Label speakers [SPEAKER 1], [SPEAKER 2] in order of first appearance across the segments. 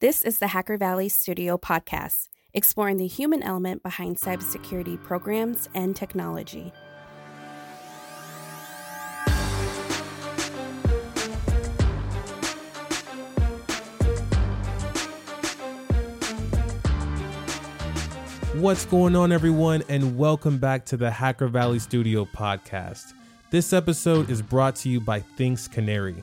[SPEAKER 1] This is the Hacker Valley Studio podcast, exploring the human element behind cybersecurity programs and technology.
[SPEAKER 2] What's going on, everyone, and welcome back to the Hacker Valley Studio podcast. This episode is brought to you by Thinkst Canary.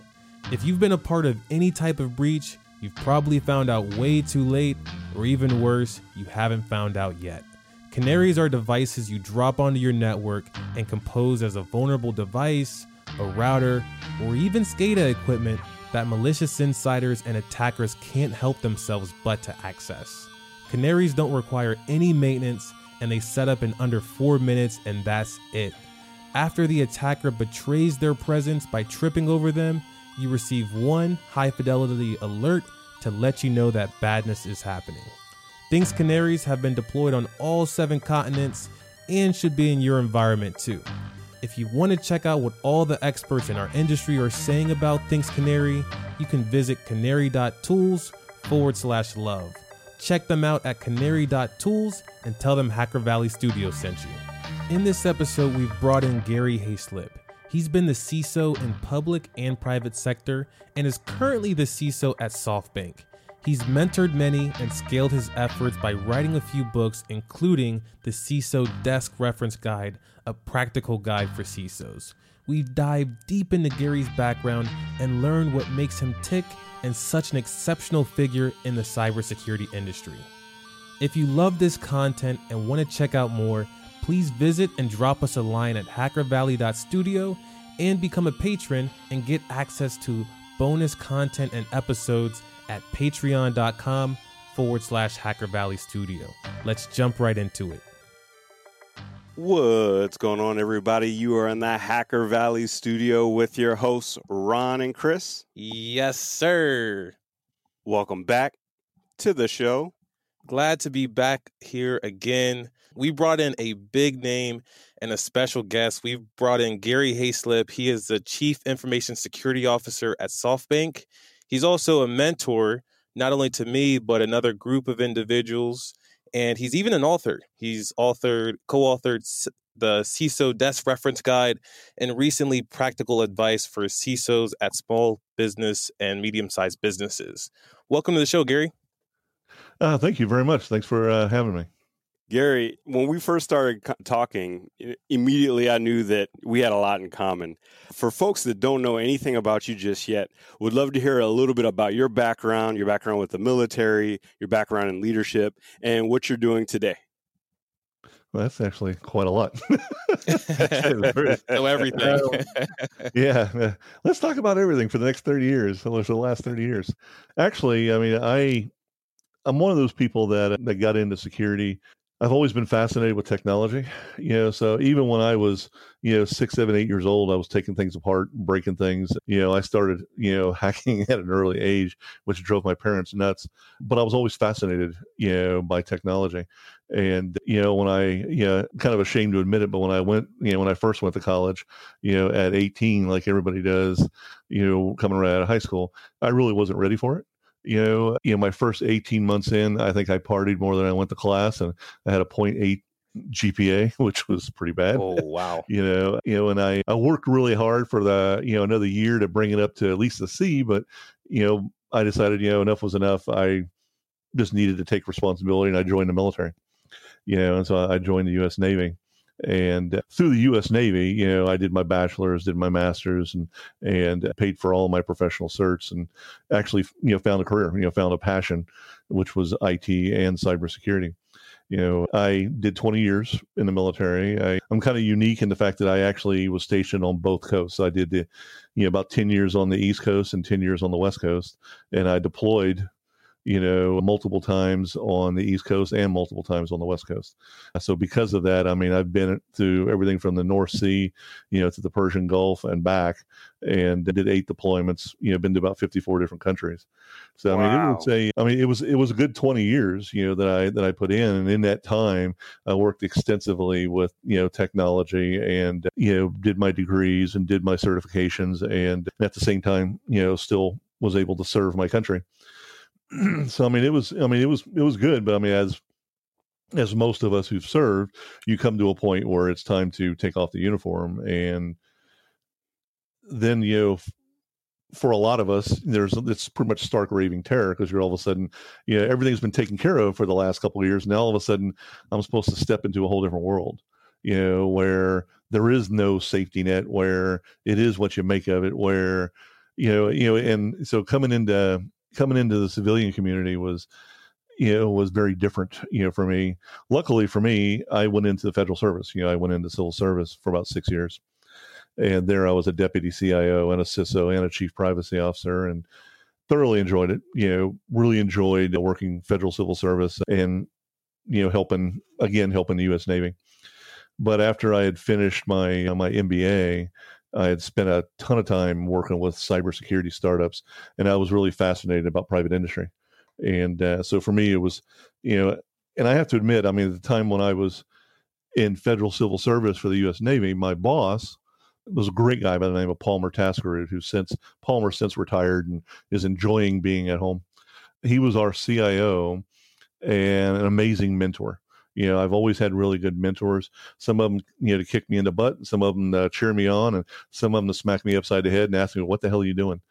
[SPEAKER 2] If you've been a part of any type of breach, you've probably found out way too late, or even worse, you haven't found out yet. Canaries are devices you drop onto your network and compose as a vulnerable device, a router, or even SCADA equipment that malicious insiders and attackers can't help themselves but to access. Canaries don't require any maintenance and they set up in under 4 minutes and that's it. After the attacker betrays their presence by tripping over them, you receive one high fidelity alert to let you know that badness is happening. Thinkst Canaries have been deployed on all seven continents and should be in your environment too. If you want to check out what all the experts in our industry are saying about Thinkst Canary, you can visit canary.tools forward slash love. Check them out at canary.tools and tell them Hacker Valley Studios sent you. In this episode, we've brought in Gary Hayslip. He's been the CISO in public and private sector and is currently the CISO at SoftBank. He's mentored many and scaled his efforts by writing a few books, including the CISO Desk Reference Guide, a practical guide for CISOs. We've dived deep into Gary's background and learned what makes him tick and such an exceptional figure in the cybersecurity industry. If you love this content and want to check out more, please visit and drop us a line at hackervalley.studio and become a patron and get access to bonus content and episodes at patreon.com forward slash Hacker Valley Studio. Let's jump right into it.
[SPEAKER 3] What's going on, everybody? You are in the Hacker Valley studio with your hosts, Ron and Chris.
[SPEAKER 2] Yes, sir.
[SPEAKER 3] Welcome back to the show.
[SPEAKER 2] Glad to be back here again. We brought in a big name and a special guest. We've brought in Gary Hayslip. He is the Chief Information Security Officer at SoftBank. He's also a mentor, not only to me, but another group of individuals and he's even an author. He's authored, co-authored the CISO Desk Reference Guide, and recently practical advice for CISOs at small business and medium-sized businesses. Welcome to the show, Gary.
[SPEAKER 4] Uh, thank you very much. Thanks for uh, having me.
[SPEAKER 3] Gary, when we first started talking, immediately I knew that we had a lot in common. For folks that don't know anything about you just yet, would love to hear a little bit about your background, your background with the military, your background in leadership, and what you're doing today.
[SPEAKER 4] Well, that's actually quite a lot.
[SPEAKER 2] know everything.
[SPEAKER 4] yeah, let's talk about everything for the next thirty years. For the last thirty years, actually, I mean, I I'm one of those people that uh, that got into security I've always been fascinated with technology, you know. So even when I was, you know, six, seven, eight years old, I was taking things apart, breaking things. You know, I started, you know, hacking at an early age, which drove my parents nuts. But I was always fascinated, you know, by technology. And you know, when I, you know, kind of ashamed to admit it, but when I went, you know, when I first went to college, you know, at 18, like everybody does, you know, coming right out of high school, I really wasn't ready for it you know, you know, my first 18 months in, I think I partied more than I went to class and I had a 0.8 GPA, which was pretty bad.
[SPEAKER 2] Oh wow!
[SPEAKER 4] you know, you know, and I I worked really hard for the you know another year to bring it up to at least a C, but you know I decided you know enough was enough. I just needed to take responsibility, and I joined the military. You know, and so I joined the U.S. Navy, and through the U.S. Navy, you know, I did my bachelor's, did my master's, and and paid for all my professional certs, and actually, you know, found a career, you know, found a passion, which was IT and cybersecurity. You know, I did 20 years in the military. I, am kind of unique in the fact that I actually was stationed on both coasts. I did the, you know, about 10 years on the East Coast and 10 years on the West Coast, and I deployed you know, multiple times on the East Coast and multiple times on the West Coast. So because of that, I mean, I've been through everything from the North Sea, you know, to the Persian Gulf and back, and did eight deployments. You know, been to about fifty-four different countries. So wow. I mean, it would say, I mean, it was it was a good twenty years, you know, that I that I put in, and in that time, I worked extensively with you know technology and you know did my degrees and did my certifications, and at the same time, you know, still was able to serve my country so I mean, it was I mean it was it was good, but I mean as as most of us who've served, you come to a point where it's time to take off the uniform, and then you know for a lot of us, there's it's pretty much stark raving terror because you're all of a sudden, you know, everything's been taken care of for the last couple of years. Now all of a sudden, I'm supposed to step into a whole different world, you know, where there is no safety net, where it is what you make of it, where, you know, you know, and so coming into coming into the civilian community was, you know, was very different, you know, for me. Luckily for me, I went into the federal service. You know, I went into civil service for about six years and there I was a deputy CIO and a CISO and a chief privacy officer and thoroughly enjoyed it. You know, really enjoyed working federal civil service and, you know, helping, again, helping the U.S. Navy. But after I had finished my, my MBA, I had spent a ton of time working with cybersecurity startups, and I was really fascinated about private industry. And uh, so for me, it was, you know, and I have to admit, I mean, at the time when I was in federal civil service for the U.S. Navy, my boss was a great guy by the name of Palmer Taskerud, who since Palmer since retired and is enjoying being at home. He was our CIO and an amazing mentor. You know, I've always had really good mentors. Some of them, you know, to kick me in the butt, some of them to cheer me on, and some of them to smack me upside the head and ask me, "What the hell are you doing?"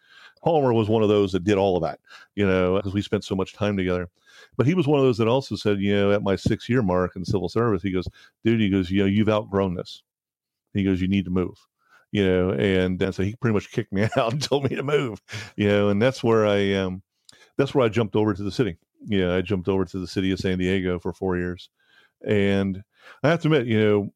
[SPEAKER 4] Palmer was one of those that did all of that, you know, because we spent so much time together. But he was one of those that also said, you know, at my six year mark in civil service, he goes, dude, he goes, you know, you've outgrown this. He goes, you need to move you know, and, and so he pretty much kicked me out and told me to move, you know, and that's where I um that's where I jumped over to the city. Yeah, I jumped over to the city of San Diego for four years. And I have to admit, you know,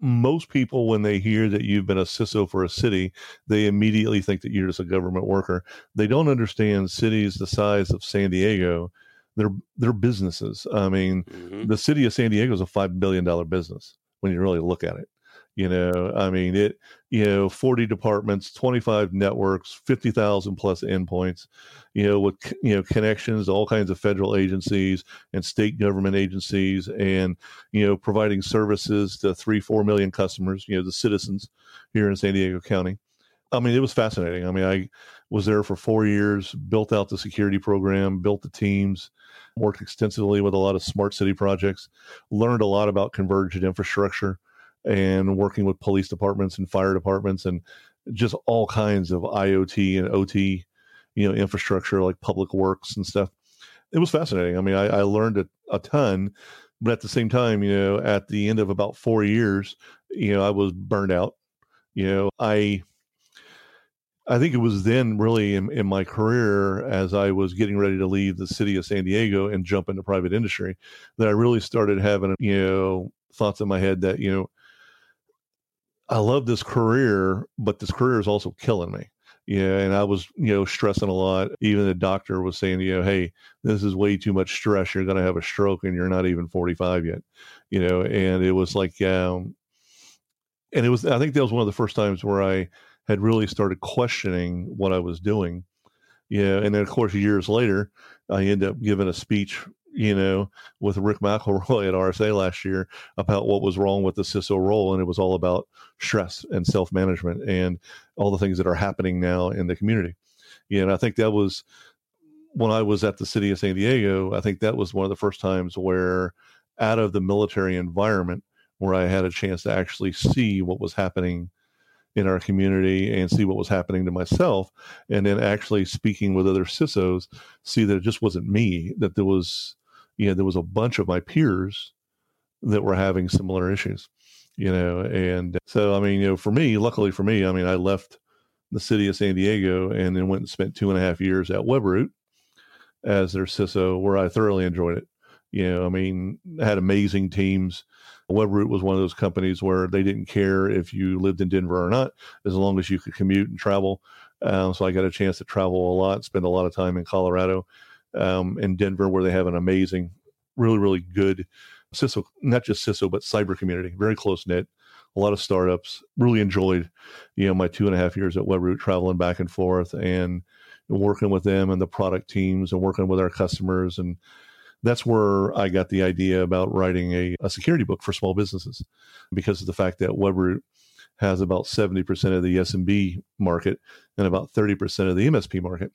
[SPEAKER 4] most people when they hear that you've been a CISO for a city, they immediately think that you're just a government worker. They don't understand cities the size of San Diego. They're they're businesses. I mean, mm-hmm. the city of San Diego is a five billion dollar business when you really look at it. You know, I mean, it, you know, 40 departments, 25 networks, 50,000 plus endpoints, you know, with, you know, connections all kinds of federal agencies and state government agencies and, you know, providing services to three, four million customers, you know, the citizens here in San Diego County. I mean, it was fascinating. I mean, I was there for four years, built out the security program, built the teams, worked extensively with a lot of smart city projects, learned a lot about convergent infrastructure and working with police departments and fire departments and just all kinds of IoT and OT, you know, infrastructure like public works and stuff. It was fascinating. I mean, I, I learned a, a ton, but at the same time, you know, at the end of about four years, you know, I was burned out. You know, I I think it was then really in, in, my career as I was getting ready to leave the city of San Diego and jump into private industry that I really started having, you know, thoughts in my head that, you know, I love this career, but this career is also killing me. Yeah, and I was, you know, stressing a lot. Even the doctor was saying, you know, hey, this is way too much stress. You're going to have a stroke, and you're not even 45 yet. You know, and it was like, um, and it was. I think that was one of the first times where I had really started questioning what I was doing. Yeah, and then of course years later, I end up giving a speech you know, with Rick McElroy at RSA last year about what was wrong with the CISO role. And it was all about stress and self management and all the things that are happening now in the community. And I think that was when I was at the city of San Diego, I think that was one of the first times where out of the military environment where I had a chance to actually see what was happening in our community and see what was happening to myself and then actually speaking with other CISOs, see that it just wasn't me, that there was you know, there was a bunch of my peers that were having similar issues, you know, and so, I mean, you know, for me, luckily for me, I mean, I left the city of San Diego and then went and spent two and a half years at Webroot as their CISO, where I thoroughly enjoyed it. You know, I mean, had amazing teams. Webroot was one of those companies where they didn't care if you lived in Denver or not, as long as you could commute and travel. Um, so I got a chance to travel a lot, spend a lot of time in Colorado, um, in Denver, where they have an amazing, really, really good CISO, not just CISO, but cyber community, very close knit, a lot of startups. Really enjoyed, you know, my two and a half years at Webroot, traveling back and forth and working with them and the product teams and working with our customers. And that's where I got the idea about writing a, a security book for small businesses because of the fact that Webroot has about 70% of the SMB market and about 30% of the MSP market.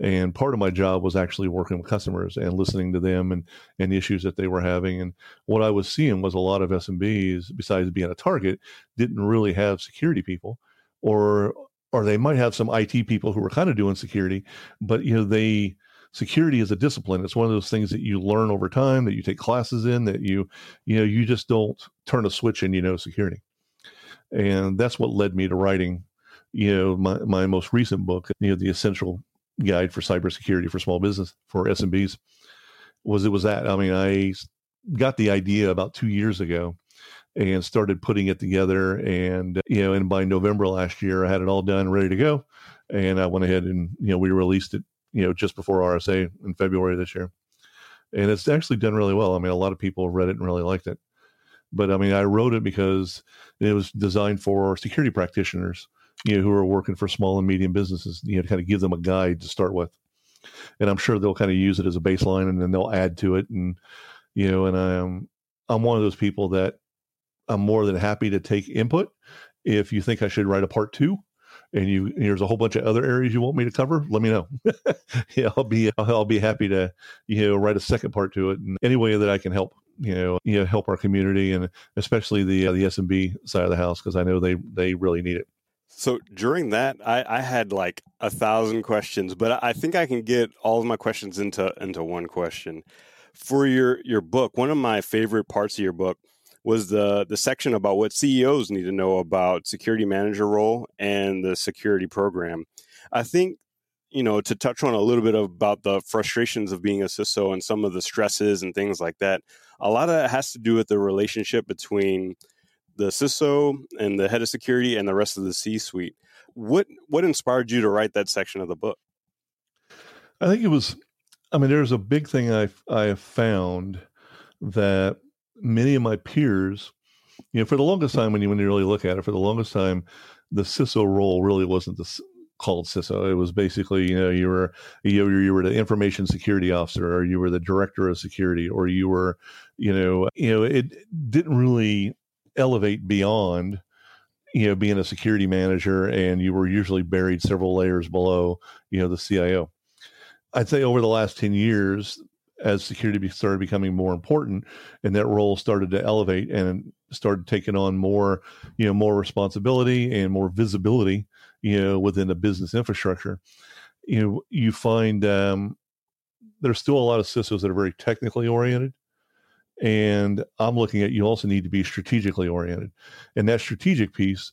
[SPEAKER 4] And part of my job was actually working with customers and listening to them and, and issues that they were having. And what I was seeing was a lot of SMBs, besides being a target, didn't really have security people or or they might have some IT people who were kind of doing security, but you know, they security is a discipline. It's one of those things that you learn over time, that you take classes in, that you, you know, you just don't turn a switch and you know security. And that's what led me to writing, you know, my, my most recent book, you know, the essential guide for cybersecurity for small business for SMBs was it was that. I mean, I got the idea about two years ago and started putting it together. And, you know, and by November last year, I had it all done, ready to go. And I went ahead and, you know, we released it, you know, just before RSA in February this year. And it's actually done really well. I mean, a lot of people read it and really liked it. But I mean, I wrote it because it was designed for security practitioners, you know, who are working for small and medium businesses, you know, to kind of give them a guide to start with. And I'm sure they'll kind of use it as a baseline and then they'll add to it. And, you know, and I'm, I'm one of those people that I'm more than happy to take input. If you think I should write a part two, and you and there's a whole bunch of other areas you want me to cover, let me know. yeah, I'll be I'll be happy to you know write a second part to it, and any way that I can help you know you know help our community and especially the uh, the SMB side of the house because I know they they really need it.
[SPEAKER 3] So during that, I, I had like a thousand questions, but I think I can get all of my questions into into one question. For your your book, one of my favorite parts of your book was the the section about what CEOs need to know about security manager role and the security program. I think you know to touch on a little bit about the frustrations of being a CISO and some of the stresses and things like that. A lot of it has to do with the relationship between the CISO and the head of security and the rest of the C suite. What what inspired you to write that section of the book?
[SPEAKER 4] I think it was. I mean, there's a big thing I I found that many of my peers, you know, for the longest time, when you when you really look at it, for the longest time, the CISO role really wasn't the called CISO. It was basically, you know, you were you, you were the information security officer, or you were the director of security, or you were, you know, you know, it didn't really elevate beyond, you know, being a security manager, and you were usually buried several layers below, you know, the CIO. I'd say over the last ten years, as security started becoming more important and that role started to elevate and started taking on more you know more responsibility and more visibility you know within a business infrastructure you know you find um, there's still a lot of CISOs that are very technically oriented and i'm looking at you also need to be strategically oriented and that strategic piece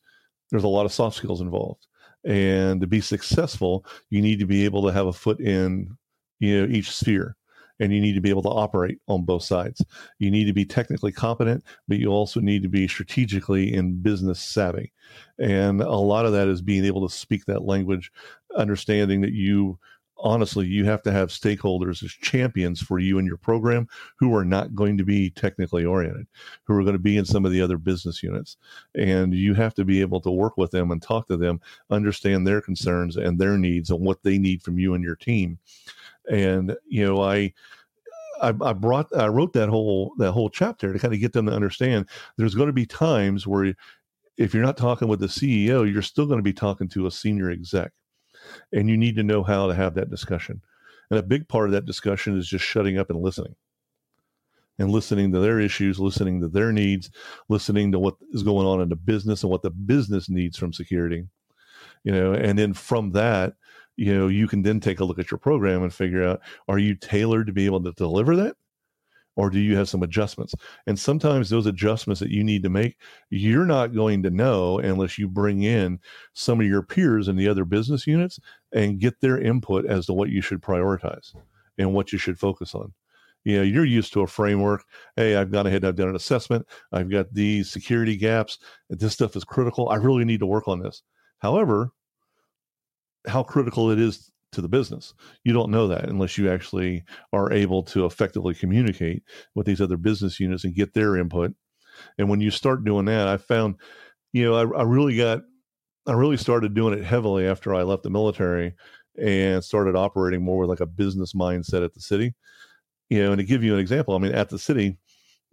[SPEAKER 4] there's a lot of soft skills involved and to be successful you need to be able to have a foot in you know each sphere and you need to be able to operate on both sides. You need to be technically competent, but you also need to be strategically and business savvy. And a lot of that is being able to speak that language, understanding that you honestly, you have to have stakeholders as champions for you and your program who are not going to be technically oriented, who are going to be in some of the other business units. And you have to be able to work with them and talk to them, understand their concerns and their needs and what they need from you and your team and you know I, I brought I wrote that whole that whole chapter to kind of get them to understand there's going to be times where if you're not talking with the CEO you're still going to be talking to a senior exec and you need to know how to have that discussion. And a big part of that discussion is just shutting up and listening. And listening to their issues, listening to their needs, listening to what is going on in the business and what the business needs from security. You know, and then from that, you know you can then take a look at your program and figure out are you tailored to be able to deliver that or do you have some adjustments? And sometimes those adjustments that you need to make you're not going to know unless you bring in some of your peers in the other business units and get their input as to what you should prioritize and what you should focus on. You know you're used to a framework hey i've gone ahead and i've done an assessment. I've got these security gaps. This stuff is critical. I really need to work on this. However how critical it is to the business. You don't know that unless you actually are able to effectively communicate with these other business units and get their input. And when you start doing that, I found, you know, I, I really got, I really started doing it heavily after I left the military and started operating more with like a business mindset at the city. You know, and to give you an example, I mean, at the city,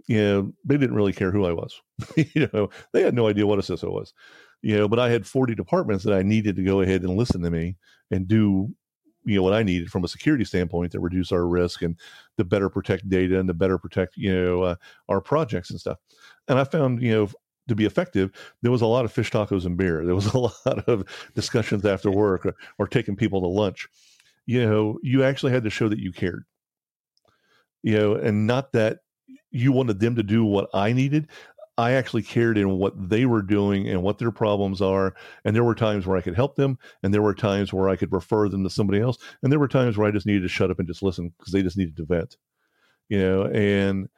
[SPEAKER 4] you know, they didn't really care who I was. you know, they had no idea what a CISO was you know, but I had 40 departments that I needed to go ahead and listen to me and do you know what I needed from a security standpoint to reduce our risk and to better protect data and to better protect you know uh, our projects and stuff. And I found you know to be effective, there was a lot of fish tacos and beer. There was a lot of discussions after work or, or taking people to lunch. You know, you actually had to show that you cared. You know, and not that you wanted them to do what I needed. I actually cared in what they were doing and what their problems are. And there were times where I could help them, and there were times where I could refer them to somebody else, and there were times where I just needed to shut up and just listen because they just needed to vent. You know, and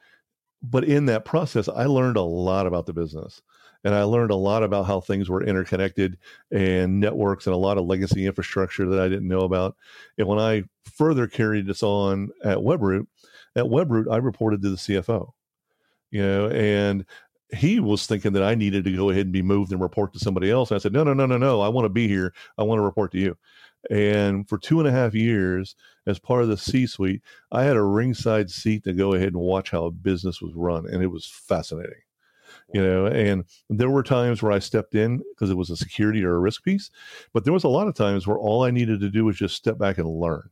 [SPEAKER 4] but in that process, I learned a lot about the business. And I learned a lot about how things were interconnected and networks and a lot of legacy infrastructure that I didn't know about. And when I further carried this on at WebRoot, at WebRoot, I reported to the CFO, you know, and he was thinking that I needed to go ahead and be moved and report to somebody else. And I said, no, no, no, no, no. I want to be here. I want to report to you. And for two and a half years, as part of the C suite, I had a ringside seat to go ahead and watch how a business was run. And it was fascinating. You know, and there were times where I stepped in because it was a security or a risk piece, but there was a lot of times where all I needed to do was just step back and learn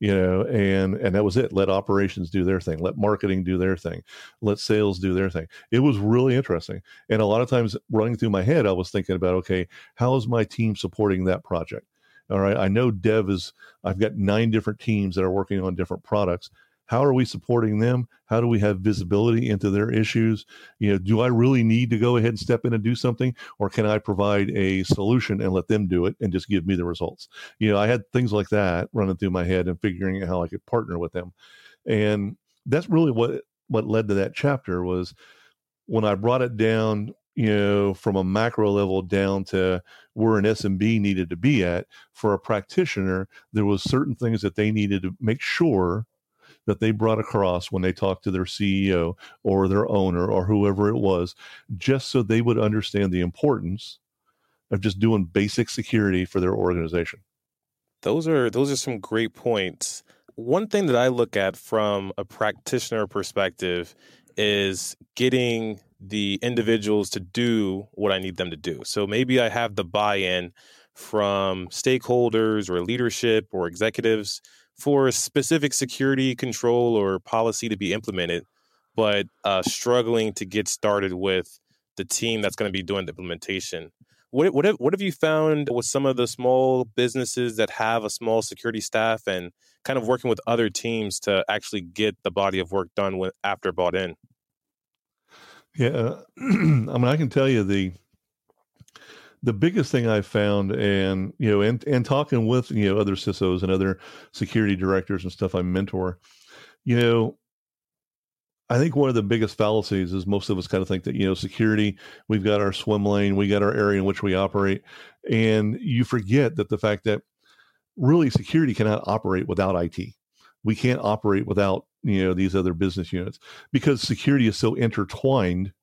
[SPEAKER 4] you know and and that was it. Let operations do their thing. Let marketing do their thing. Let sales do their thing. It was really interesting. And a lot of times running through my head i was thinking about okay how is my team supporting that project? All right. I know dev is, I've got nine different teams that are working on different products. How are we supporting them? How do we have visibility into their issues? You know, do I really need to go ahead and step in and do something, or can I provide a solution and let them do it and just give me the results? You know, I had things like that running through my head and figuring out how I could partner with them, and that's really what what led to that chapter was when I brought it down you know, from a macro level down to where an SMB needed to be at for a practitioner, there was certain things that they needed to make sure that they brought across when they talked to their CEO or their owner or whoever it was, just so they would understand the importance of just doing basic security for their organization.
[SPEAKER 2] Those are those are some great points. One thing that I look at from a practitioner perspective is getting the individuals to do what I need them to do. So maybe I have the buy in from stakeholders or leadership or executives for a specific security control or policy to be implemented, but uh, struggling to get started with the team that's going to be doing the implementation. What, what, have, what have you found with some of the small businesses that have a small security staff and kind of working with other teams to actually get the body of work done after bought in?
[SPEAKER 4] Yeah, I mean, I can tell you the the biggest thing I found, and you know, and and talking with you know other CISOs and other security directors and stuff I mentor, you know, I think one of the biggest fallacies is most of us kind of think that you know security, we've got our swim lane, we got our area in which we operate, and you forget that the fact that really security cannot operate without IT. We can't operate without you know these other business units because security is so intertwined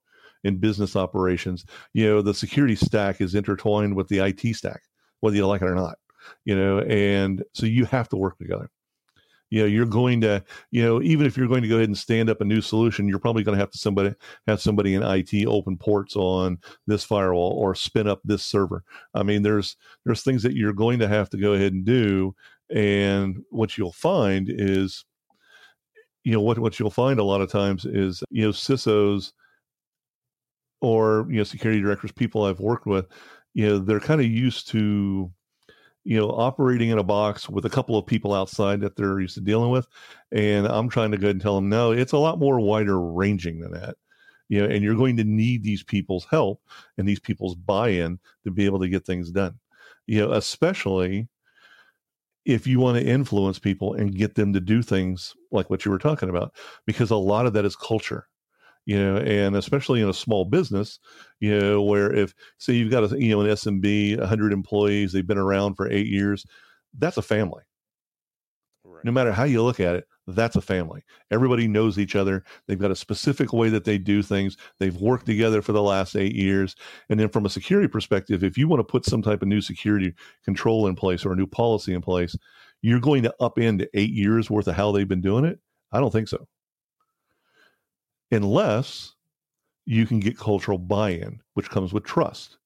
[SPEAKER 4] in business operations you know the security stack is intertwined with the IT stack whether you like it or not you know and so you have to work together. You know you're going to you know even if you're going to go ahead and stand up a new solution you're probably going to have to somebody have somebody in IT open ports on this firewall or spin up this server. I mean there's there's things that you're going to have to go ahead and do and what you'll find is you know what what you'll find a lot of times is you know CISOs or you know security directors, people I've worked with, you know they're kind of used to you know operating in a box with a couple of people outside that they're used to dealing with, and I'm trying to go ahead and tell them no, it's a lot more wider ranging than that. You know, and you're going to need these people's help and these people's buy-in to be able to get things done. You know, especially if you want to influence people and get them to do things like what you were talking about because a lot of that is culture you know and especially in a small business you know where if say you've got a you know an smb 100 employees they've been around for eight years that's a family right. no matter how you look at it that's a family. Everybody knows each other. They've got a specific way that they do things. They've worked together for the last eight years. And then from a security perspective, if you want to put some type of new security control in place or a new policy in place, you're going to upend eight years worth of how they've been doing it? I don't think so. Unless you can get cultural buy in, which comes with trust.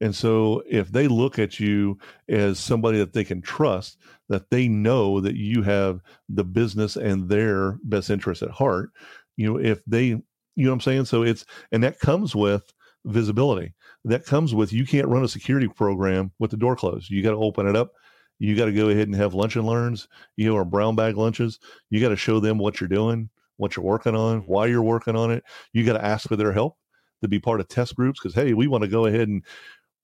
[SPEAKER 4] And so if they look at you as somebody that they can trust, that they know that you have the business and their best interest at heart, you know, if they, you know what I'm saying? So it's, and that comes with visibility. That comes with you can't run a security program with the door closed. You got to open it up. You got to go ahead and have lunch and learns, you know, or brown bag lunches. You got to show them what you're doing, what you're working on, why you're working on it. You got to ask for their help to be part of test groups because hey, we want to go ahead and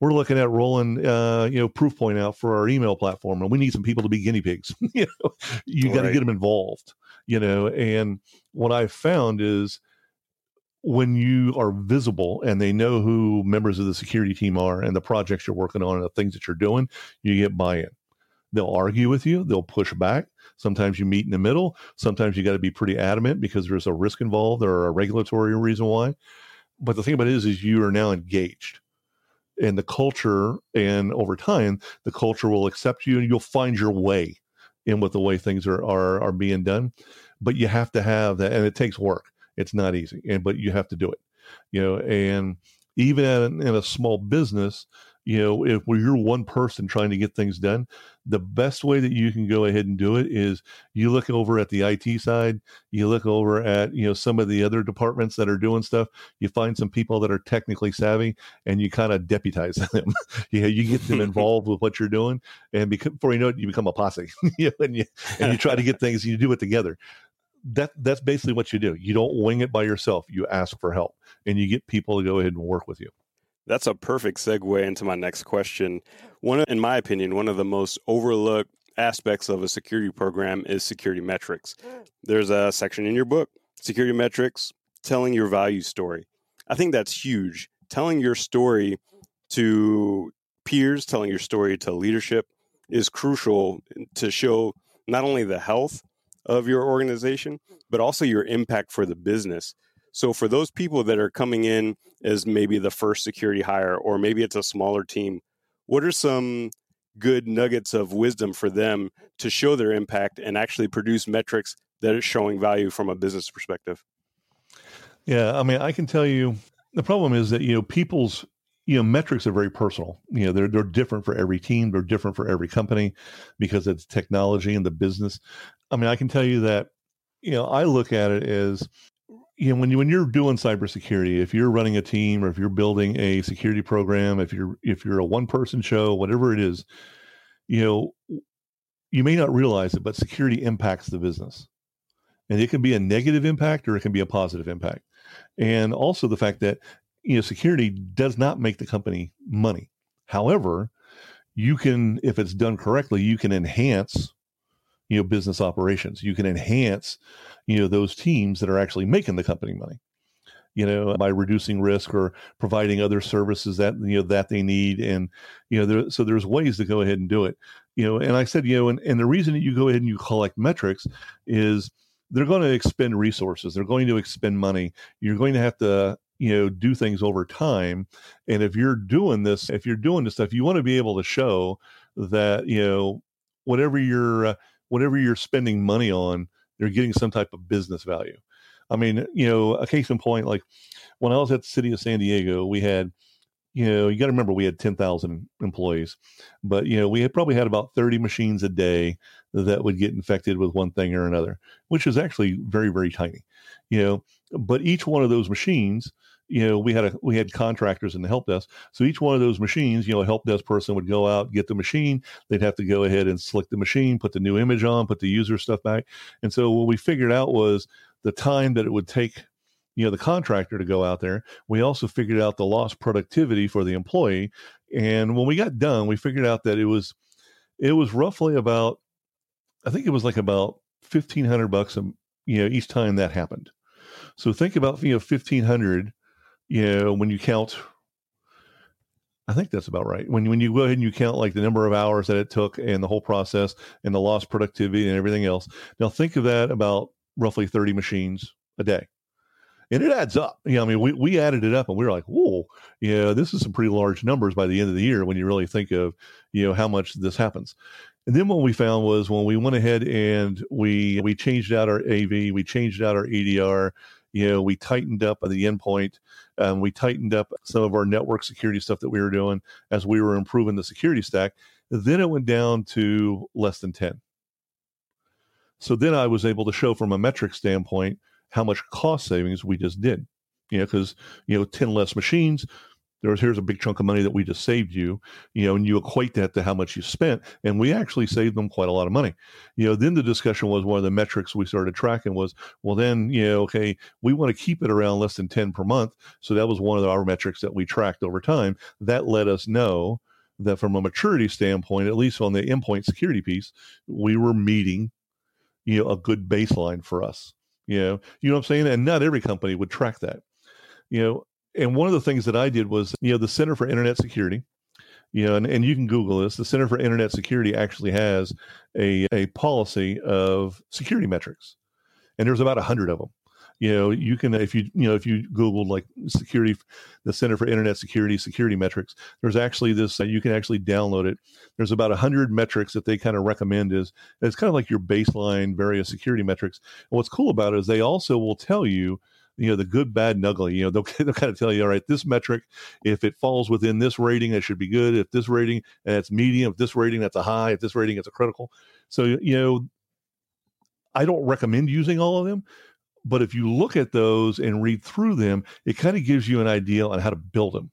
[SPEAKER 4] we're looking at rolling uh, you know Proofpoint out for our email platform and we need some people to be guinea pigs you know you got to right. get them involved you know and what i found is when you are visible and they know who members of the security team are and the projects you're working on and the things that you're doing you get buy-in they'll argue with you they'll push back. Sometimes you meet in the middle. Sometimes you got to be pretty adamant because there's a risk involved or a regulatory reason why. But the thing about it is, is you are now engaged. And the culture and over time the culture will accept you and you'll find your way in with the way things are, are are being done. But you have to have that and it takes work. It's not easy and but you have to do it you know and even in, in a small business you know, if you're one person trying to get things done, the best way that you can go ahead and do it is you look over at the IT side, you look over at, you know, some of the other departments that are doing stuff, you find some people that are technically savvy and you kind of deputize them. you know, you get them involved with what you're doing. And before you know it, you become a posse you know, and you, and you try to get things, you do it together that that's basically what you do. You don't wing it by yourself. You ask for help and you get people to go ahead and work with you.
[SPEAKER 3] That's a perfect segue into my next question. One, in my opinion, one of the most overlooked aspects of a security program is security metrics. Mm. There's a section in your book, security metrics, telling your value story. I think that's huge. Telling your story to peers, telling your story to leadership is crucial to show not only the health of your organization, but also your impact for the business. So for those people that are coming in as maybe the first security hire, or maybe it's a smaller team, what are some good nuggets of wisdom for them to show their impact and actually produce metrics that are showing value from a business perspective?
[SPEAKER 4] Yeah, I mean, I can tell you the problem is that you know people's you know metrics are very personal. You know, they're they're different for every team, they're different for every company because it's technology and the business. I mean, I can tell you that you know I look at it as you know when you when you're doing cybersecurity, if you're running a team or if you're building a security program, if you're if you're a one person show, whatever it is, you know, you may not realize it, but security impacts the business. And it can be a negative impact or it can be a positive impact. And also the fact that you know security does not make the company money. However, you can if it's done correctly, you can enhance you know business operations. You can enhance you know those teams that are actually making the company money you know by reducing risk or providing other services that you know that they need. And you know there, so there's ways to go ahead and do it you know and i said you know and, and the reason that you go ahead and you collect metrics is they're going to expend resources. They're going to expend money. You're going to have to you know do things over time. And if you're doing this if you're doing this stuff you want to be able to show that you know whatever you're uh, whatever you're spending money on they're getting some type of business value. I mean, you know, a case in point, like when I was at the city of San Diego, we had, you know, you got to remember we had 10,000 employees, but, you know, we had probably had about 30 machines a day that would get infected with one thing or another, which is actually very, very tiny, you know, but each one of those machines, you know, we had a we had contractors in the help desk. So each one of those machines, you know, a help desk person would go out, get the machine. They'd have to go ahead and select the machine, put the new image on, put the user stuff back. And so what we figured out was the time that it would take you know the contractor to go out there we also figured out the lost productivity for the employee and when we got done we figured out that it was it was roughly about i think it was like about 1500 bucks a, you know each time that happened so think about you know 1500 you know, when you count, I think that's about right. When when you go ahead and you count like the number of hours that it took and the whole process and the lost productivity and everything else. Now think of that about roughly 30 machines a day. And it adds up. You know, I mean, we, we added it up and we were like, whoa, yeah, this is some pretty large numbers by the end of the year when you really think of, you know, how much this happens. And then what we found was when we went ahead and we we changed out our AV, we changed out our EDR, You know, we tightened up at the endpoint. Um, we tightened up some of our network security stuff that we were doing as we were improving the security stack. Then it went down to less than 10. So then I was able to show from a metric standpoint how much cost savings we just did. You know, because, you know, 10 less machines, there's here's a big chunk of money that we just saved you, you know, and you equate that to how much you spent, and we actually saved them quite a lot of money. You know, then the discussion was one of the metrics we started tracking was, well, then you know, okay, we want to keep it around less than ten per month, so that was one of our metrics that we tracked over time. That let us know that from a maturity standpoint, at least on the endpoint security piece, we were meeting, you know, a good baseline for us. You know, you know what I'm saying? And not every company would track that. You know, and one of the things that I did was, you know, the Center for Internet Security, you know, and, and you can Google this. The Center for Internet Security actually has a, a policy of security metrics, and there's about a hundred of them. You know, you can if you you know if you Googled like security, the Center for Internet Security security metrics. There's actually this you can actually download it. There's about a hundred metrics that they kind of recommend is it's kind of like your baseline various security metrics. And what's cool about it is they also will tell you you know the good bad and ugly you know they'll, they'll kind of tell you all right this metric if it falls within this rating it should be good. If this rating that's medium. If this rating that's a high. If this rating it's a critical. So you know i don't recommend using all of them but if you look at those and read through them it kind of gives you an idea on how to build them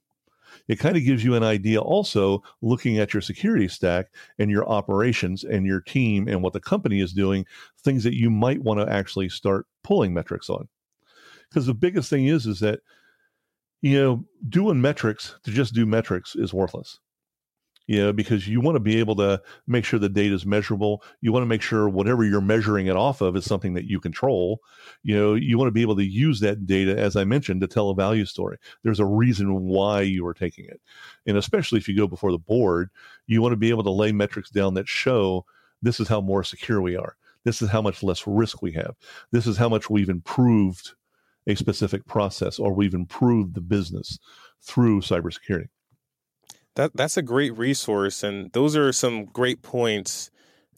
[SPEAKER 4] it kind of gives you an idea also looking at your security stack and your operations and your team and what the company is doing things that you might want to actually start pulling metrics on because the biggest thing is is that you know doing metrics to just do metrics is worthless. You know because you want to be able to make sure the data is measurable. You want to make sure whatever you're measuring it off of is something that you control. You know you want to be able to use that data as i mentioned to tell a value story. There's a reason why you are taking it. And especially if you go before the board you want to be able to lay metrics down that show this is how more secure we are. This is how much less risk we have. This is how much we've improved a specific process or we've improved the business through cybersecurity.
[SPEAKER 2] That that's a great resource and those are some great points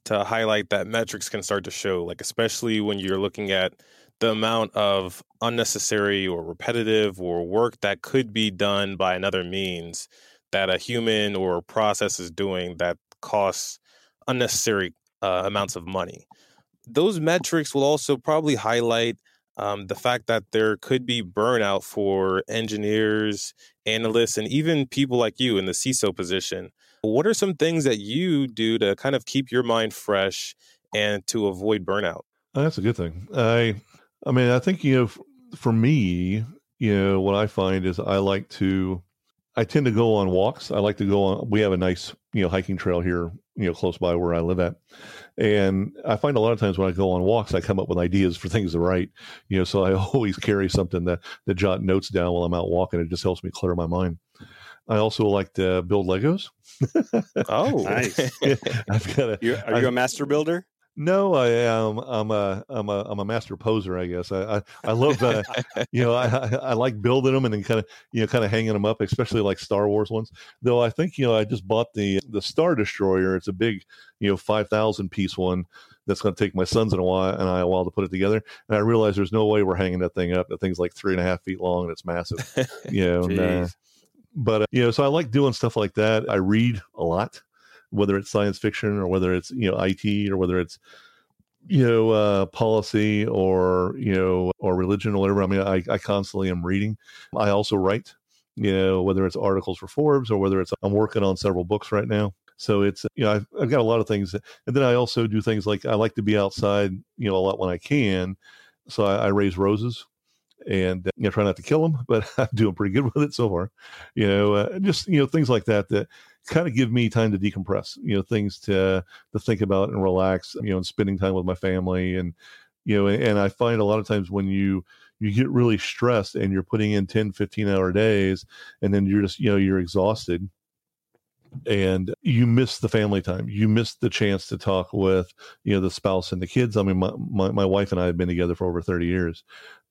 [SPEAKER 2] to highlight that metrics can start to show like especially when you're looking at the amount of unnecessary or repetitive or work that could be done by another means that a human or process is doing that costs unnecessary uh, amounts of money. Those metrics will also probably highlight um, the fact that there could be burnout for engineers, analysts, and even people like you in the CISO position. What are some things that you do to kind of keep your mind fresh and to avoid burnout?
[SPEAKER 4] Oh, that's a good thing. I, I mean, I think you know, for me, you know, what I find is I like to, I tend to go on walks. I like to go on. We have a nice, you know, hiking trail here, you know, close by where I live at, and I find a lot of times when I go on walks, I come up with ideas for things to write. You know, so I always carry something that that jot notes down while I'm out walking. It just helps me clear my mind. I also like to build Legos.
[SPEAKER 3] oh, nice!
[SPEAKER 4] I've got a.
[SPEAKER 3] You're, are you a master builder?
[SPEAKER 4] No, I am. I'm a I'm a I'm a master poser. I guess I I, I love the you know I, I like building them and then kind of you know kind of hanging them up, especially like Star Wars ones. Though I think you know I just bought the the Star Destroyer. It's a big you know five thousand piece one that's going to take my sons and a while and I a while to put it together. And I realize there's no way we're hanging that thing up. That thing's like three and a half feet long and it's massive. You know. and, uh, but uh, you know, so I like doing stuff like that. I read a lot whether it's science fiction or whether it's you know IT or whether it's you know uh, policy or you know or religion or whatever. I mean, I, I constantly am reading. I also write. You know, whether it's articles for Forbes or whether it's I'm working on several books right now. So it's you know I've, I've got a lot of things, and then I also do things like I like to be outside you know a lot when I can. So I, I raise roses and you know try not to kill them but i'm doing pretty good with it so far you know uh, just you know things like that that kind of give me time to decompress, you know, things to to think about and relax, you know, and spending time with my family and you know, and I find a lot of times when you you get really stressed and you're putting in 10 15 hour days and then you're just you know you're exhausted and you miss the family time. You miss the chance to talk with you know the spouse and the kids. I mean my, my, my wife and i have been together for over 30 years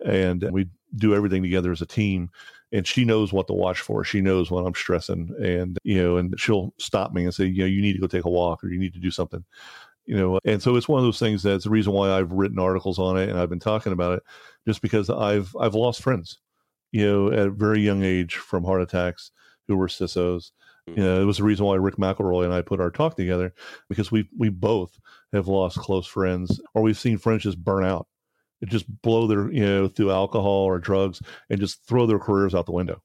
[SPEAKER 4] and we do everything together as a team and she knows what to watch for. She knows when I'm stressing, and you know, and she'll stop me and say, you know, you need to go take a walk or you need to do something. you know, and so it's one of those things that's the reason why I've written articles on it and I've been talking about it, just because I've I've lost friends, you know, at a very young age from heart attacks who were CISOs. Mm. You know, it was the reason why Rick McElroy and I put our talk together because we we both have lost close friends or we've seen friends just burn out, just blow their you know through alcohol or drugs and just throw their careers out the window,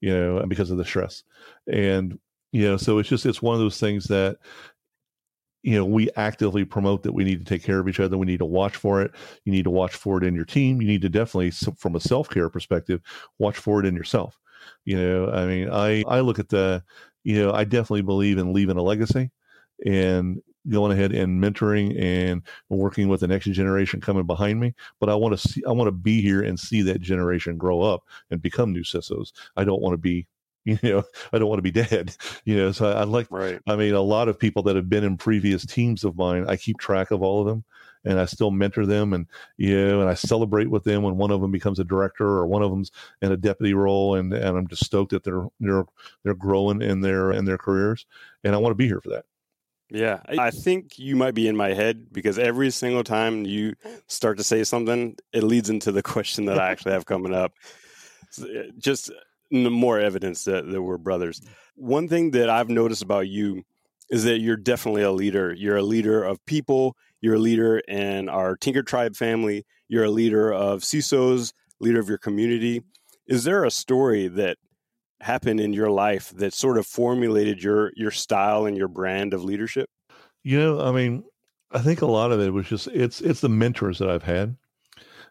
[SPEAKER 4] you know, and because of the stress. And you know, so it's just it's one of those things that you know we actively promote that we need to take care of each other. We need to watch for it. You need to watch for it in your team. You need to definitely from a self-care perspective watch for it in yourself. You know i mean i i look at the you know i definitely believe in leaving a legacy. And going ahead and mentoring and working with the next generation coming behind me but i want to see i want to be here and see that generation grow up and become new cisos i don't want to be you know i don't want to be dead you know so I, I, like
[SPEAKER 3] right.
[SPEAKER 4] I mean a lot of people that have been in previous teams of mine i keep track of all of them and i still mentor them and you know and i celebrate with them when one of them becomes a director or one of them's in a deputy role and and i'm just stoked that they're they're they're growing in their in their careers and i want to be here for that
[SPEAKER 3] yeah, I think you might be in my head because every single time you start to say something, it leads into the question that I actually have coming up. Eh, just more evidence that, that we're brothers. One thing that I've noticed about you is that you're definitely a leader. You're a leader of people. You're a leader in our Tinker Tribe family. You're a leader of CISOs, leader of your community. Is there a story that happened in your life that sort of formulated your your style and your brand of leadership?
[SPEAKER 4] You know, I mean, I think a lot of it was just it's it's the mentors that I've had.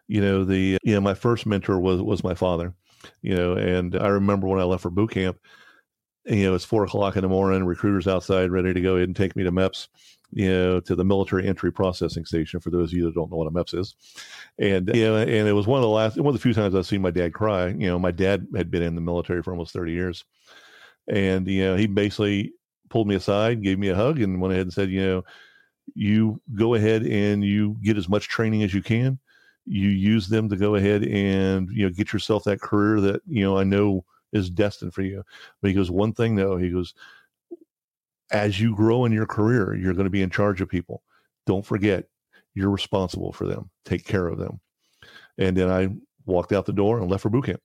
[SPEAKER 4] You know, the you know my first mentor was was my father you know, and I remember when I left for boot camp, you know, it's four o'clock in the morning, recruiters outside ready to go ahead and take me to MEPS, you know, to the military entry processing station for those of you that don't know what a MEPS is. And, you uh, know, and it was one of the last, one of the few times I've seen my dad cry. You know, my dad had been in the military for almost 30 years. And, you know, he basically pulled me aside, gave me a hug, and went ahead and said, you know, you go ahead and you get as much training as you can you use them to go ahead and you know get yourself that career that you know I know is destined for you. But he goes, one thing though, he goes, as you grow in your career, you're going to be in charge of people. Don't forget, you're responsible for them. Take care of them. And then I walked out the door and left for boot camp.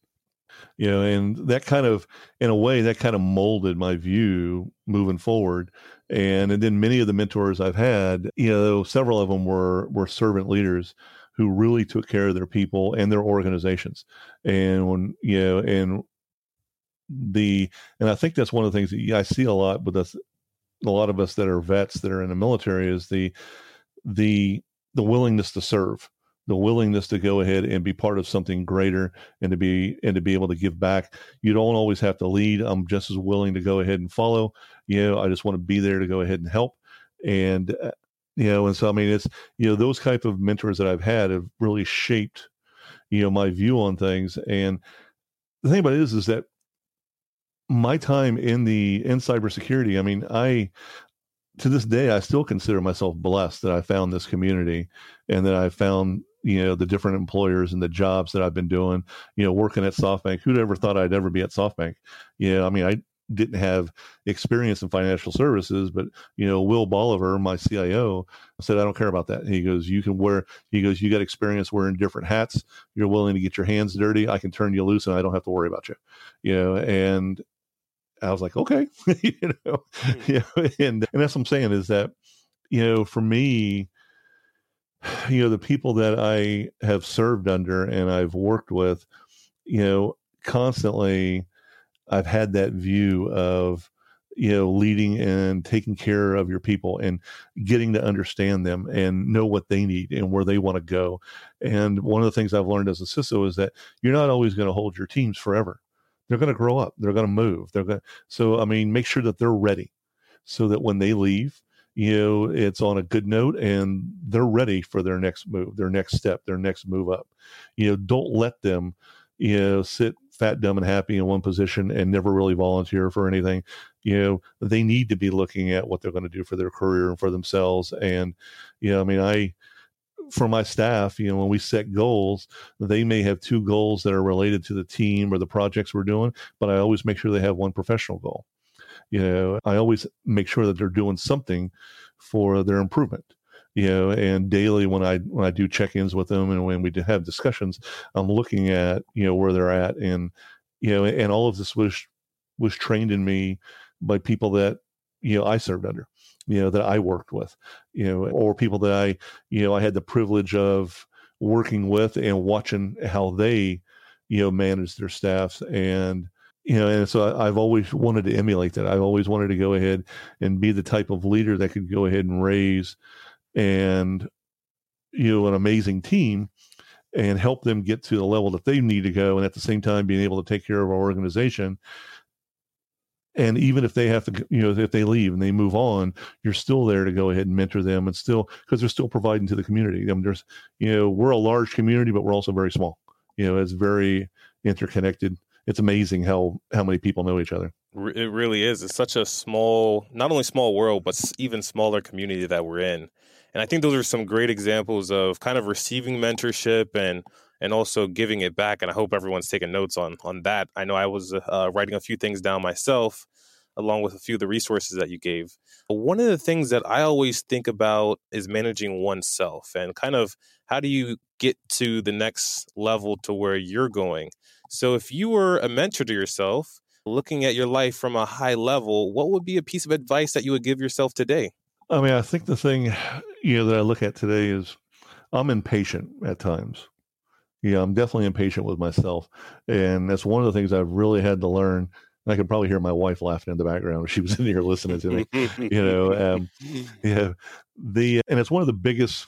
[SPEAKER 4] You know, and that kind of, in a way, that kind of molded my view moving forward. And and then many of the mentors I've had, you know, several of them were were servant leaders who really took care of their people and their organizations. And when, you know, and the, and I think that's one of the things that I see a lot with us, a lot of us that are vets that are in the military is the, the, the willingness to serve the willingness to go ahead and be part of something greater and to be and to be able to give back. You don't always have to lead. I'm just as willing to go ahead and follow. You know i just want to be there to go ahead and help. And uh, you know, and so I mean, it's you know those type of mentors that I've had have really shaped you know my view on things. And the thing about it is, is that my time in the in cybersecurity, I mean, I to this day I still consider myself blessed that I found this community and that I found you know the different employers and the jobs that I've been doing. You know, working at SoftBank. Who'd ever thought I'd ever be at SoftBank? You know, I mean, I didn't have experience in financial services, but you know, Will Bolivar, my CIO, said, I don't care about that. He goes, You can wear, he goes, You got experience wearing different hats. You're willing to get your hands dirty. I can turn you loose and I don't have to worry about you. You know, and I was like, Okay, you know, mm-hmm. and, and that's what I'm saying is that, you know, for me, you know, the people that I have served under and I've worked with, you know, constantly I've had that view of you know leading and taking care of your people and getting to understand them and know what they need and where they want to go. And one of the things i've learned as a ciso is that you're not always going to hold your teams forever they're going to grow up they're going to move they're going so i mean make sure that they're ready so that when they leave you know it's on a good note and they're ready for their next move their next step their next move up you know don't let them you know sit fat, dumb, and happy in one position and never really volunteer for anything. You know, they need to be looking at what they're going to do for their career and for themselves. And, you know, I mean, I, for my staff, you know, when we set goals, they may have two goals that are related to the team or the projects we're doing, but I always make sure they have one professional goal. You know, I always make sure that they're doing something for their improvement you know and daily when i when i do check-ins with them and when we have discussions i'm looking at you know where they're at and you know and all of this was was trained in me by people that you know i served under you know that i worked with you know or people that i you know i had the privilege of working with and watching how they you know manage their staffs and you know and so i've always wanted to emulate that. I've always wanted to go ahead and be the type of leader that could go ahead and raise and you know an amazing team and help them get to the level that they need to go and at the same time being able to take care of our organization and even if they have to you know if they leave and they move on you're still there to go ahead and mentor them and still because they're still providing to the community. I mean, there's you know we're a large community but we're also very small. You know it's very interconnected. It's amazing how how many people know each other.
[SPEAKER 5] It really is. It's such a small not only small world but even smaller community that we're in. And i think those are some great examples of kind of receiving mentorship and and also giving it back and i hope everyone's taking notes on on that. I know i was uh, writing a few things down myself along with a few of the resources that you gave. But one of the things that i always think about is managing oneself and kind of how do you get to the next level to where you're going? So if you were a mentor to yourself looking at your life from a high level what would be a piece of advice that you would give yourself today?
[SPEAKER 4] I mean i think the thing you know that i look at today is i'm impatient at times yeah, I'm definitely impatient with myself, and that's one of the things I've really had to learn. And I could probably hear my wife laughing in the background if she was in here listening to me. you know, um, yeah, the and it's one of the biggest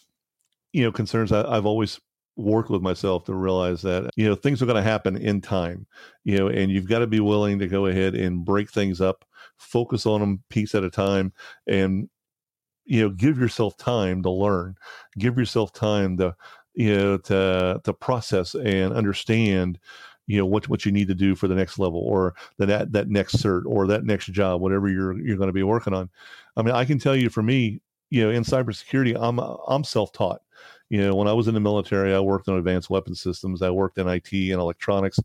[SPEAKER 4] you know concerns I, I've always worked with myself to realize that you know things are going to happen in time you know and you've got to be willing to go ahead and break things up focus on them piece at a time and you know give yourself time to learn give yourself time to you know to to process and understand you know what what you need to do for the next level or that that next cert or that next job whatever you're you're going to be working on. I mean i can tell you for me you know in cybersecurity i'm i'm self-taught. You know when i was in the military i worked on advanced weapon systems i worked in it and electronics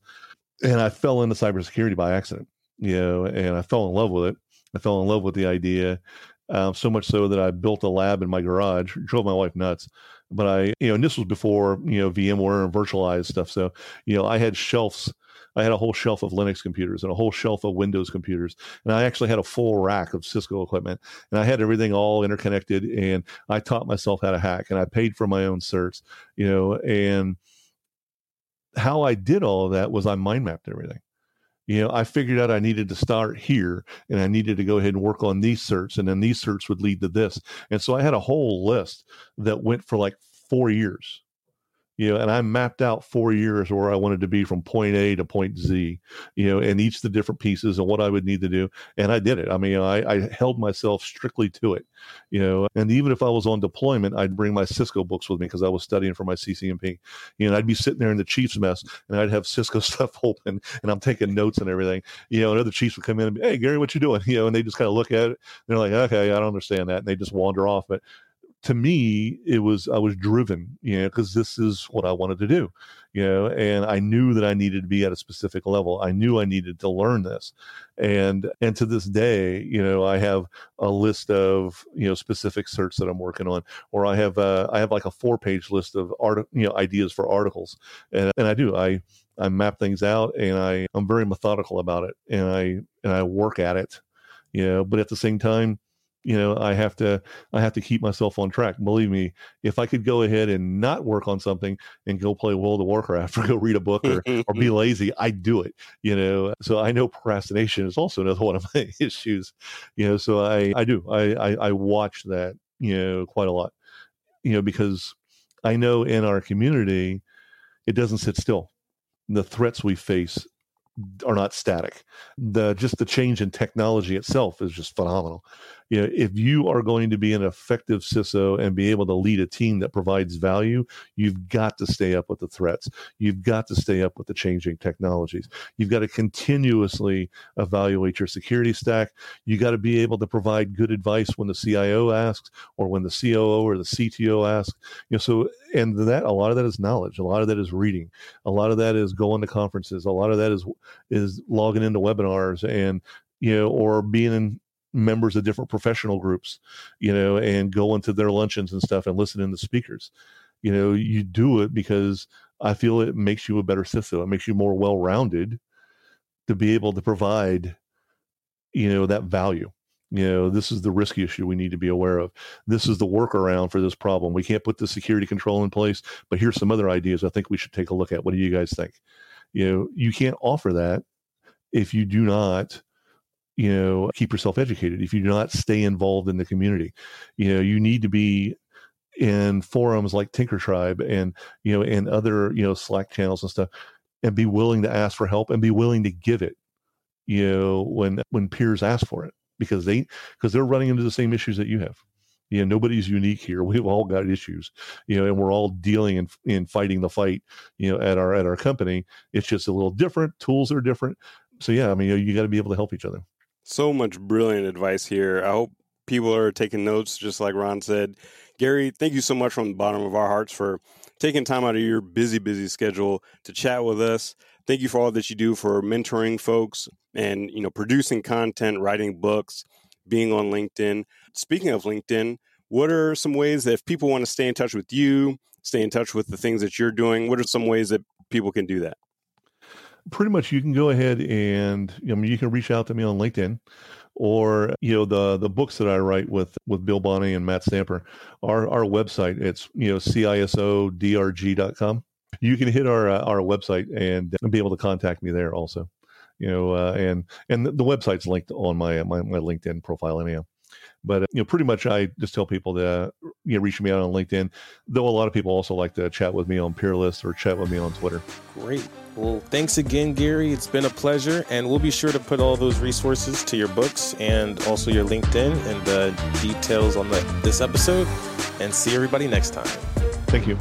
[SPEAKER 4] and i fell into cybersecurity by accident you know and i fell in love with it. I fell in love with the idea um, so much so that I built a lab in my garage, drove my wife nuts. But I, you know, and this was before, you know, VMware and virtualized stuff. So, you know, I had shelves. I had a whole shelf of Linux computers and a whole shelf of Windows computers. And I actually had a full rack of Cisco equipment. And I had everything all interconnected. And I taught myself how to hack and I paid for my own certs, you know, and how I did all of that was I mind mapped everything you know, I figured out I needed to start here and I needed to go ahead and work on these certs, and then these certs would lead to this. And so I had a whole list that went for like four years you know, and I mapped out four years where I wanted to be from point A to point Z, you know, and each the different pieces and what I would need to do. And I did it. I mean, I, I held myself strictly to it, you know, and even if I was on deployment, I'd bring my Cisco books with me because I was studying for my CCNP. You know, I'd be sitting there in the Chiefs mess and I'd have Cisco stuff open and I'm taking notes and everything, you know, and other Chiefs would come in and be, Hey, Gary, what you doing? You know, and they just kind of look at it. They're like, okay, I don't understand that. And they just wander off. But to me, it was I was driven, you know, because this is what I wanted to do, you know, and I knew that I needed to be at a specific level. I knew I needed to learn this, and and to this day, you know, I have a list of you know specific certs that I'm working on, or I have uh, I have like a four page list of art, you know, ideas for articles, and and I do. I I map things out, and I I'm very methodical about it, and I and I work at it, you know, but at the same time you know i have to i have to keep myself on track. Believe me if i could go ahead and not work on something and go play world of warcraft or go read a book or, or be lazy I'd do it you know? So i know procrastination is also another one of my issues you know? So i i do i i, I watch that you know quite a lot you know because i know in our community it doesn't sit still. The threats we face are not static. The just the change in technology itself is just phenomenal you know, if you are going to be an effective CISO and be able to lead a team that provides value, you've got to stay up with the threats. You've got to stay up with the changing technologies. You've got to continuously evaluate your security stack. You got to be able to provide good advice when the CIO asks or when the COO or the CTO asks. You know, so and that a lot of that is knowledge. A lot of that is reading. A lot of that is going to conferences. A lot of that is is logging into webinars and you know or being in members of different professional groups, you know, and go into their luncheons and stuff and listen to the speakers. You know, you do it because I feel it makes you a better CISO. It makes you more well rounded to be able to provide, you know, that value. You know, this is the risk issue we need to be aware of. This is the workaround for this problem. We can't put the security control in place, but here's some other ideas I think we should take a look at. What do you guys think? You know, you can't offer that if you do not you know keep yourself educated. If you do not stay involved in the community you know you need to be in forums like tinker tribe and you know and other you know slack channels and stuff and be willing to ask for help and be willing to give it you know when when peers ask for it because they because they're running into the same issues that you have. You know nobody's unique here. We've all got issues you know and we're all dealing and in, in fighting the fight you know at our at our company. It's just a little different. Tools are different. So yeah i mean you, you got to be able to help each other
[SPEAKER 3] so much brilliant advice here. I hope people are taking notes just like ron said. Gary thank you so much from the bottom of our hearts for taking time out of your busy busy schedule to chat with us. Thank you for all that you do for mentoring folks and you know producing content writing books being on linkedin. Speaking of linkedin what are some ways that if people want to stay in touch with you stay in touch with the things that you're doing what are some ways that people can do that
[SPEAKER 4] pretty much you can go ahead and I mean you can reach out to me on LinkedIn or you know the the books that I write with with Bill Bonney and Matt Stamper. Our our website it's you know cisodrg.com you can hit our uh, our website and be able to contact me there also. You know uh, and and the, the, website's linked on my my, my LinkedIn profile anyhow but uh, you know pretty much I just tell people to you know reach me out on LinkedIn though a lot of people also like to chat with me on Peerlyst or chat with me on Twitter
[SPEAKER 5] great well, thanks again, Gary. It's been a pleasure. And we'll be sure to put all those resources to your books and also your LinkedIn and the details on the, this episode. And see everybody next time.
[SPEAKER 4] Thank you.